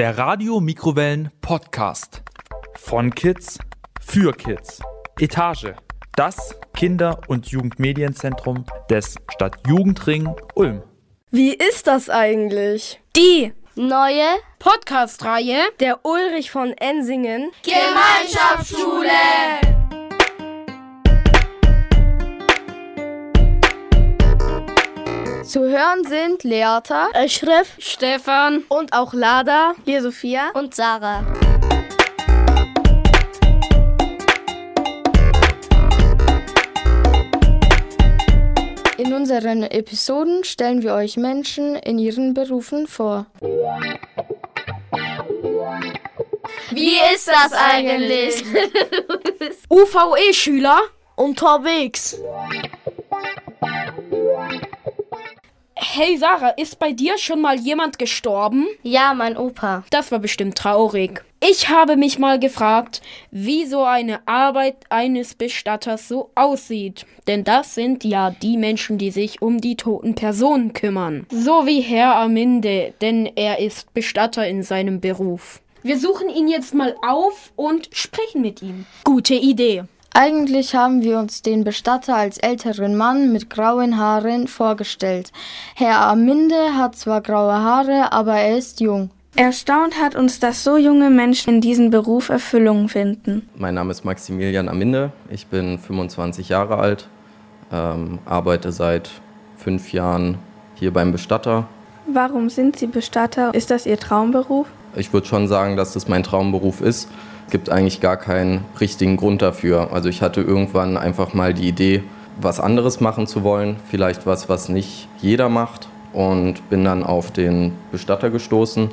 Der Radio Mikrowellen Podcast. Von Kids für Kids. Etage. Das Kinder- und Jugendmedienzentrum des Stadtjugendring Ulm. Wie ist das eigentlich? Die neue Podcast-Reihe Der Ulrich von Ensingen Gemeinschaftsschule. Zu hören sind Leata, Eschref, Stefan und auch Lada, Lia Sophia und Sarah. In unseren Episoden stellen wir euch Menschen in ihren Berufen vor. Wie ist das eigentlich? UVE-Schüler unterwegs. Hey Sarah, ist bei dir schon mal jemand gestorben? Ja, mein Opa. Das war bestimmt traurig. Ich habe mich mal gefragt, wie so eine Arbeit eines Bestatters so aussieht. Denn das sind ja die Menschen, die sich um die toten Personen kümmern. So wie Herr Aminde, denn er ist Bestatter in seinem Beruf. Wir suchen ihn jetzt mal auf und sprechen mit ihm. Gute Idee. Eigentlich haben wir uns den Bestatter als älteren Mann mit grauen Haaren vorgestellt. Herr Aminde hat zwar graue Haare, aber er ist jung. Erstaunt hat uns, dass so junge Menschen in diesem Beruf Erfüllung finden. Mein Name ist Maximilian Aminde, ich bin 25 Jahre alt, ähm, arbeite seit fünf Jahren hier beim Bestatter. Warum sind Sie Bestatter? Ist das Ihr Traumberuf? Ich würde schon sagen, dass das mein Traumberuf ist. Es gibt eigentlich gar keinen richtigen Grund dafür. Also ich hatte irgendwann einfach mal die Idee, was anderes machen zu wollen, vielleicht was, was nicht jeder macht und bin dann auf den Bestatter gestoßen,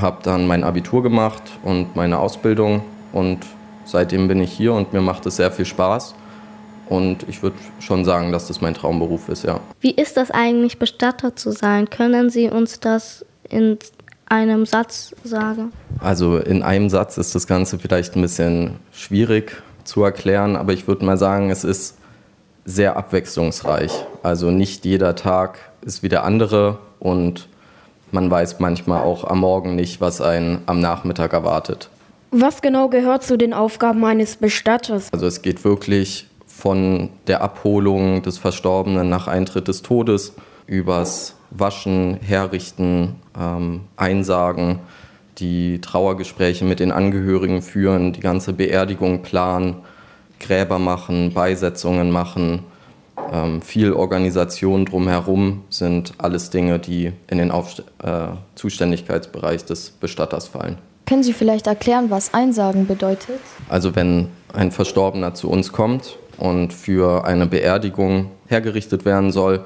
habe dann mein Abitur gemacht und meine Ausbildung und seitdem bin ich hier und mir macht es sehr viel Spaß und ich würde schon sagen, dass das mein Traumberuf ist, ja. Wie ist das eigentlich, Bestatter zu sein? Können Sie uns das in einem Satz sagen? Also in einem Satz ist das Ganze vielleicht ein bisschen schwierig zu erklären, aber ich würde mal sagen, es ist sehr abwechslungsreich. Also nicht jeder Tag ist wie der andere und man weiß manchmal auch am Morgen nicht, was einen am Nachmittag erwartet. Was genau gehört zu den Aufgaben eines Bestatters? Also es geht wirklich von der Abholung des Verstorbenen nach Eintritt des Todes übers Waschen, Herrichten, ähm, Einsagen, die Trauergespräche mit den Angehörigen führen, die ganze Beerdigung planen, Gräber machen, Beisetzungen machen, ähm, viel Organisation drumherum sind alles Dinge, die in den Aufst äh, Zuständigkeitsbereich des Bestatters fallen. Können Sie vielleicht erklären, was Einsagen bedeutet? Also wenn ein Verstorbener zu uns kommt und für eine Beerdigung hergerichtet werden soll,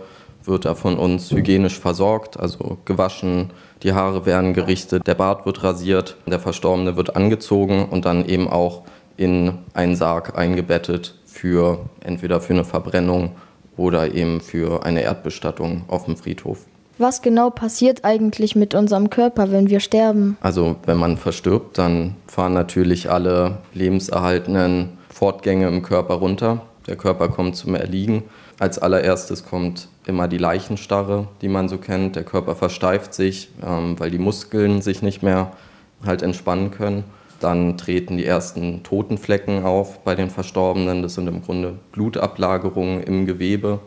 wird er von uns hygienisch versorgt, also gewaschen, die Haare werden gerichtet, der Bart wird rasiert, der Verstorbene wird angezogen und dann eben auch in einen Sarg eingebettet für entweder für eine Verbrennung oder eben für eine Erdbestattung auf dem Friedhof. Was genau passiert eigentlich mit unserem Körper, wenn wir sterben? Also wenn man verstirbt, dann fahren natürlich alle lebenserhaltenden Fortgänge im Körper runter. Der Körper kommt zum Erliegen. Als allererstes kommt immer die Leichenstarre, die man so kennt. Der Körper versteift sich, ähm, weil die Muskeln sich nicht mehr halt entspannen können. Dann treten die ersten Totenflecken auf bei den Verstorbenen. Das sind im Grunde Blutablagerungen im Gewebe,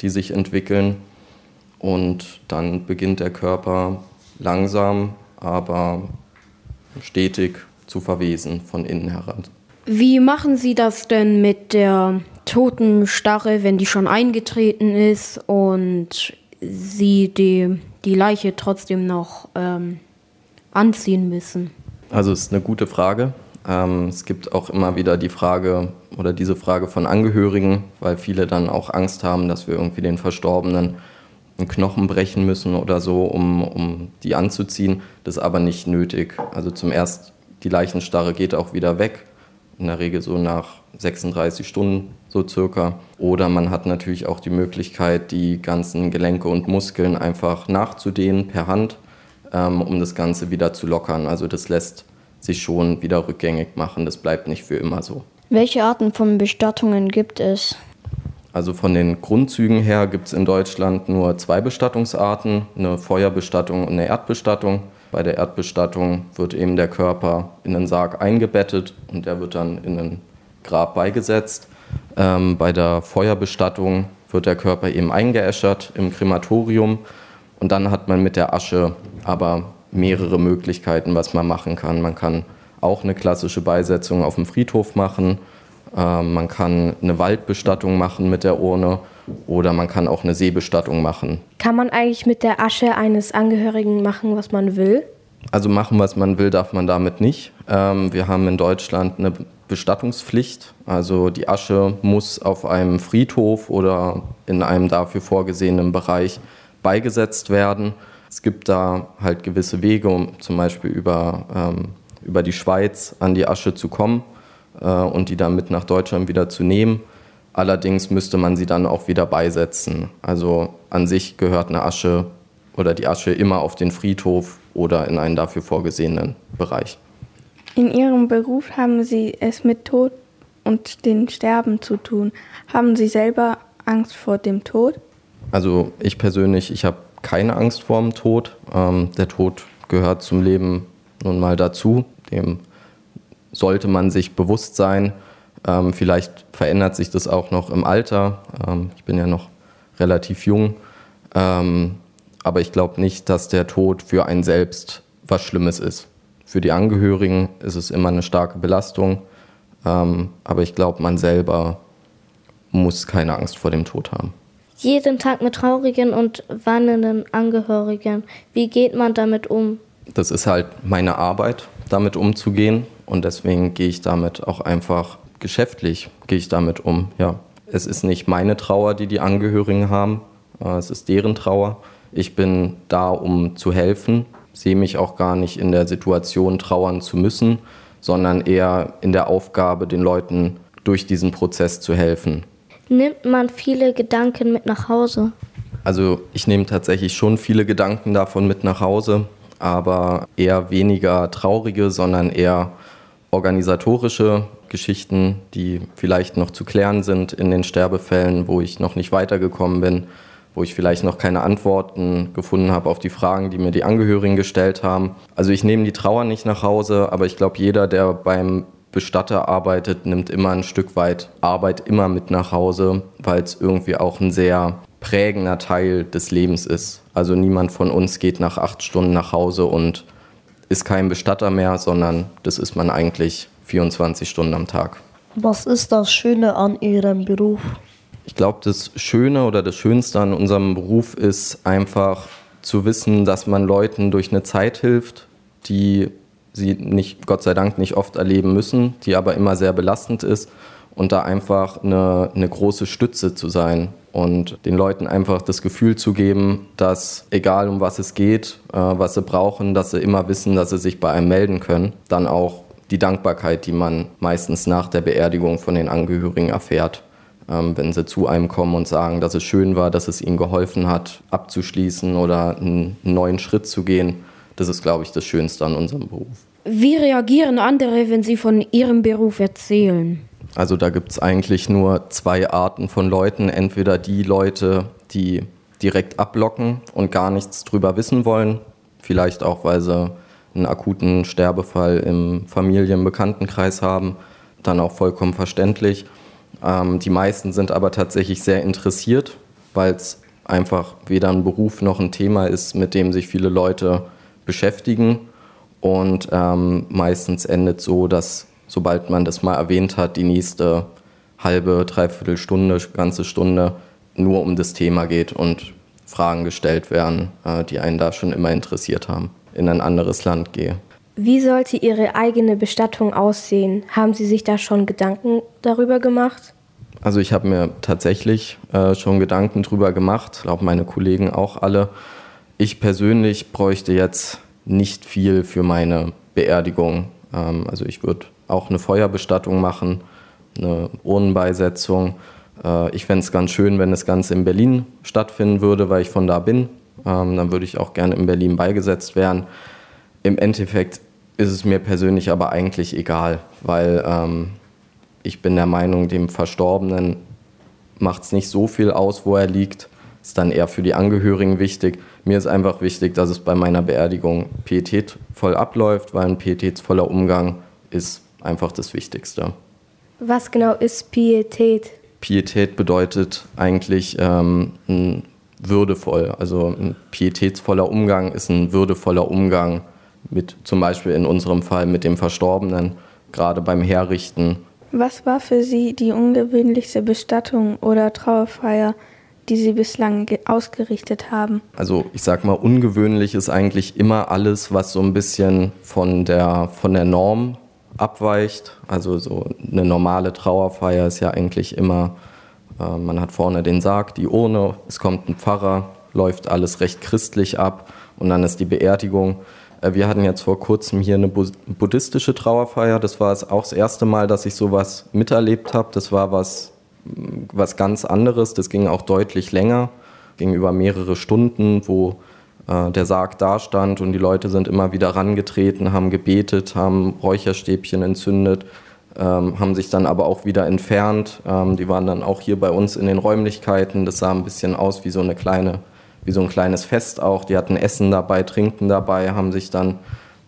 die sich entwickeln. Und dann beginnt der Körper langsam, aber stetig zu verwesen von innen heran. Wie machen Sie das denn mit der Totenstarre, wenn die schon eingetreten ist und Sie die, die Leiche trotzdem noch ähm, anziehen müssen? Also es ist eine gute Frage. Ähm, es gibt auch immer wieder die Frage oder diese Frage von Angehörigen, weil viele dann auch Angst haben, dass wir irgendwie den Verstorbenen einen Knochen brechen müssen oder so, um, um die anzuziehen. Das ist aber nicht nötig. Also zum ersten, die Leichenstarre geht auch wieder weg in der Regel so nach 36 Stunden so circa. Oder man hat natürlich auch die Möglichkeit, die ganzen Gelenke und Muskeln einfach nachzudehnen per Hand, ähm, um das Ganze wieder zu lockern. Also das lässt sich schon wieder rückgängig machen. Das bleibt nicht für immer so. Welche Arten von Bestattungen gibt es? Also von den Grundzügen her gibt es in Deutschland nur zwei Bestattungsarten, eine Feuerbestattung und eine Erdbestattung. Bei der Erdbestattung wird eben der Körper in einen Sarg eingebettet und der wird dann in ein Grab beigesetzt. Ähm, bei der Feuerbestattung wird der Körper eben eingeäschert im Krematorium und dann hat man mit der Asche aber mehrere Möglichkeiten, was man machen kann. Man kann auch eine klassische Beisetzung auf dem Friedhof machen, man kann eine Waldbestattung machen mit der Urne oder man kann auch eine Seebestattung machen. Kann man eigentlich mit der Asche eines Angehörigen machen, was man will? Also machen, was man will, darf man damit nicht. Ähm, wir haben in Deutschland eine Bestattungspflicht. Also die Asche muss auf einem Friedhof oder in einem dafür vorgesehenen Bereich beigesetzt werden. Es gibt da halt gewisse Wege, um zum Beispiel über, ähm, über die Schweiz an die Asche zu kommen und die dann mit nach Deutschland wieder zu nehmen. Allerdings müsste man sie dann auch wieder beisetzen. Also an sich gehört eine Asche oder die Asche immer auf den Friedhof oder in einen dafür vorgesehenen Bereich. In Ihrem Beruf haben Sie es mit Tod und dem Sterben zu tun. Haben Sie selber Angst vor dem Tod? Also ich persönlich, ich habe keine Angst vor dem Tod. Ähm, der Tod gehört zum Leben nun mal dazu. Dem sollte man sich bewusst sein. Ähm, vielleicht verändert sich das auch noch im Alter. Ähm, ich bin ja noch relativ jung. Ähm, aber ich glaube nicht, dass der Tod für einen selbst was Schlimmes ist. Für die Angehörigen ist es immer eine starke Belastung, ähm, aber ich glaube, man selber muss keine Angst vor dem Tod haben. Jeden Tag mit traurigen und warnenden Angehörigen. Wie geht man damit um? Das ist halt meine Arbeit, damit umzugehen und deswegen gehe ich damit auch einfach geschäftlich gehe ich damit um. Ja, es ist nicht meine Trauer, die die Angehörigen haben, äh, es ist deren Trauer. Ich bin da, um zu helfen sehe mich auch gar nicht in der Situation, trauern zu müssen, sondern eher in der Aufgabe, den Leuten durch diesen Prozess zu helfen. Nimmt man viele Gedanken mit nach Hause? Also ich nehme tatsächlich schon viele Gedanken davon mit nach Hause, aber eher weniger traurige, sondern eher organisatorische Geschichten, die vielleicht noch zu klären sind in den Sterbefällen, wo ich noch nicht weitergekommen bin wo ich vielleicht noch keine Antworten gefunden habe auf die Fragen, die mir die Angehörigen gestellt haben. Also ich nehme die Trauer nicht nach Hause, aber ich glaube, jeder, der beim Bestatter arbeitet, nimmt immer ein Stück weit Arbeit immer mit nach Hause, weil es irgendwie auch ein sehr prägender Teil des Lebens ist. Also niemand von uns geht nach acht Stunden nach Hause und ist kein Bestatter mehr, sondern das ist man eigentlich 24 Stunden am Tag. Was ist das Schöne an Ihrem Beruf? Ich glaube, das Schöne oder das Schönste an unserem Beruf ist einfach zu wissen, dass man Leuten durch eine Zeit hilft, die sie nicht, Gott sei Dank, nicht oft erleben müssen, die aber immer sehr belastend ist und da einfach eine, eine große Stütze zu sein und den Leuten einfach das Gefühl zu geben, dass egal um was es geht, äh, was sie brauchen, dass sie immer wissen, dass sie sich bei einem melden können. Dann auch die Dankbarkeit, die man meistens nach der Beerdigung von den Angehörigen erfährt ähm, wenn sie zu einem kommen und sagen, dass es schön war, dass es ihnen geholfen hat, abzuschließen oder einen neuen Schritt zu gehen. Das ist, glaube ich, das Schönste an unserem Beruf. Wie reagieren andere, wenn sie von ihrem Beruf erzählen? Also da gibt es eigentlich nur zwei Arten von Leuten. Entweder die Leute, die direkt ablocken und gar nichts drüber wissen wollen, vielleicht auch, weil sie einen akuten Sterbefall im Familienbekanntenkreis haben, dann auch vollkommen verständlich. Ähm, die meisten sind aber tatsächlich sehr interessiert, weil es einfach weder ein Beruf noch ein Thema ist, mit dem sich viele Leute beschäftigen. Und ähm, meistens endet so, dass sobald man das mal erwähnt hat, die nächste halbe, dreiviertel Stunde, ganze Stunde nur um das Thema geht und Fragen gestellt werden, äh, die einen da schon immer interessiert haben, in ein anderes Land gehe. Wie sollte Ihre eigene Bestattung aussehen? Haben Sie sich da schon Gedanken darüber gemacht? Also ich habe mir tatsächlich äh, schon Gedanken darüber gemacht, glaube meine Kollegen auch alle. Ich persönlich bräuchte jetzt nicht viel für meine Beerdigung. Ähm, also ich würde auch eine Feuerbestattung machen, eine Urnenbeisetzung. Äh, ich fände es ganz schön, wenn das Ganze in Berlin stattfinden würde, weil ich von da bin. Ähm, dann würde ich auch gerne in Berlin beigesetzt werden. Im Endeffekt ist es mir persönlich aber eigentlich egal, weil ähm, ich bin der Meinung, dem Verstorbenen macht es nicht so viel aus, wo er liegt. Ist dann eher für die Angehörigen wichtig, Mir ist einfach wichtig, dass es bei meiner Beerdigung pietätvoll abläuft, weil ein pietätsvoller Umgang ist einfach das Wichtigste. Was genau ist Pietät? Pietät bedeutet eigentlich ähm, ein würdevoll. Also ein pietätsvoller Umgang ist ein würdevoller Umgang mit zum Beispiel in unserem Fall mit dem Verstorbenen, gerade beim Herrichten. Was war für Sie die ungewöhnlichste Bestattung oder Trauerfeier, die Sie bislang ausgerichtet haben? Also ich sag mal, ungewöhnlich ist eigentlich immer alles, was so ein bisschen von der, von der Norm abweicht. Also so eine normale Trauerfeier ist ja eigentlich immer, äh, man hat vorne den Sarg, die Urne, es kommt ein Pfarrer, läuft alles recht christlich ab und dann ist die Beerdigung. Äh, wir hatten jetzt vor kurzem hier eine buddhistische Trauerfeier. Das war auch das erste Mal, dass ich sowas miterlebt habe. Das war was, was ganz anderes. Das ging auch deutlich länger, ging über mehrere Stunden, wo der Sarg dastand und die Leute sind immer wieder rangetreten, haben gebetet, haben Räucherstäbchen entzündet, ähm, haben sich dann aber auch wieder entfernt. Ähm, die waren dann auch hier bei uns in den Räumlichkeiten. Das sah ein bisschen aus wie so eine kleine, wie so ein kleines Fest auch. Die hatten Essen dabei, Trinken dabei, haben sich dann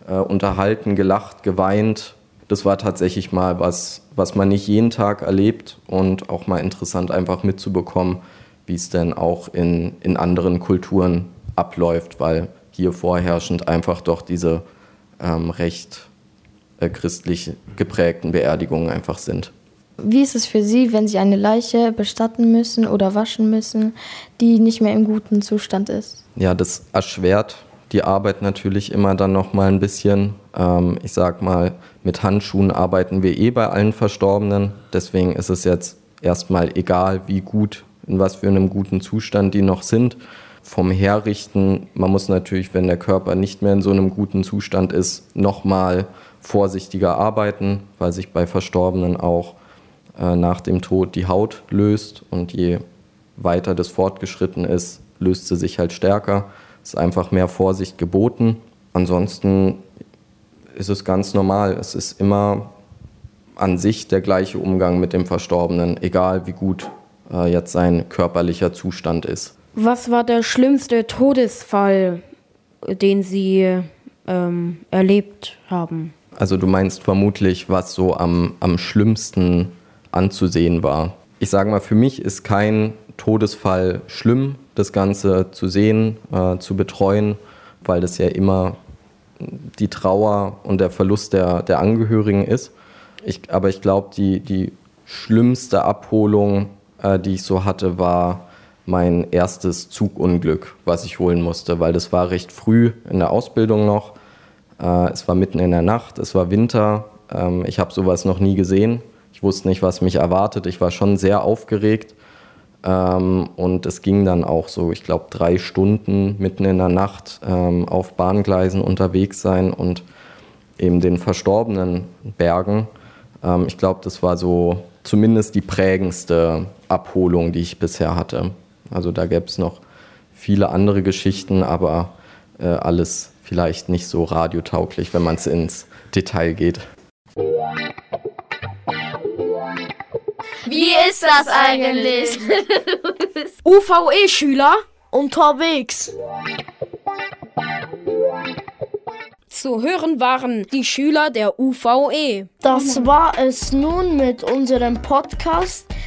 äh, unterhalten, gelacht, geweint. Das war tatsächlich mal was, was man nicht jeden Tag erlebt und auch mal interessant einfach mitzubekommen, wie es denn auch in, in anderen Kulturen abläuft, weil hier vorherrschend einfach doch diese ähm, recht äh, christlich geprägten Beerdigungen einfach sind. Wie ist es für Sie, wenn Sie eine Leiche bestatten müssen oder waschen müssen, die nicht mehr im guten Zustand ist? Ja, das erschwert die Arbeit natürlich immer dann noch mal ein bisschen. Ähm, ich sag mal, mit Handschuhen arbeiten wir eh bei allen Verstorbenen. Deswegen ist es jetzt erstmal egal, wie gut, in was für einem guten Zustand die noch sind vom Herrichten, man muss natürlich, wenn der Körper nicht mehr in so einem guten Zustand ist, nochmal vorsichtiger arbeiten, weil sich bei Verstorbenen auch äh, nach dem Tod die Haut löst und je weiter das fortgeschritten ist, löst sie sich halt stärker. Es ist einfach mehr Vorsicht geboten. Ansonsten ist es ganz normal. Es ist immer an sich der gleiche Umgang mit dem Verstorbenen, egal wie gut äh, jetzt sein körperlicher Zustand ist. Was war der schlimmste Todesfall, den Sie ähm, erlebt haben? Also du meinst vermutlich, was so am, am schlimmsten anzusehen war. Ich sage mal, für mich ist kein Todesfall schlimm, das Ganze zu sehen, äh, zu betreuen, weil das ja immer die Trauer und der Verlust der, der Angehörigen ist. Ich, aber ich glaube, die, die schlimmste Abholung, äh, die ich so hatte, war mein erstes Zugunglück, was ich holen musste, weil das war recht früh in der Ausbildung noch. Äh, es war mitten in der Nacht, es war Winter. Ähm, ich habe sowas noch nie gesehen. Ich wusste nicht, was mich erwartet. Ich war schon sehr aufgeregt. Ähm, und es ging dann auch so, ich glaube, drei Stunden mitten in der Nacht ähm, auf Bahngleisen unterwegs sein und eben den Verstorbenen bergen. Ähm, ich glaube, das war so zumindest die prägendste Abholung, die ich bisher hatte. Also da gäbe es noch viele andere Geschichten, aber äh, alles vielleicht nicht so radiotauglich, wenn man es ins Detail geht. Wie ist das eigentlich? UVE-Schüler unterwegs. Zu hören waren die Schüler der UVE. Das war es nun mit unserem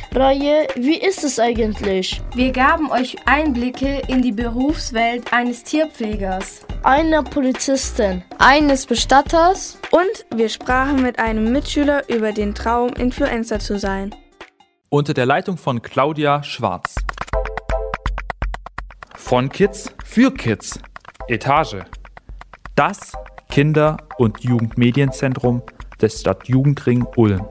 Podcast-Reihe Wie ist es eigentlich? Wir gaben euch Einblicke in die Berufswelt eines Tierpflegers, einer Polizistin, eines Bestatters und wir sprachen mit einem Mitschüler über den Traum, Influencer zu sein. Unter der Leitung von Claudia Schwarz. Von Kids für Kids. Etage. Das Kinder- und Jugendmedienzentrum des Stadtjugendring Ulm.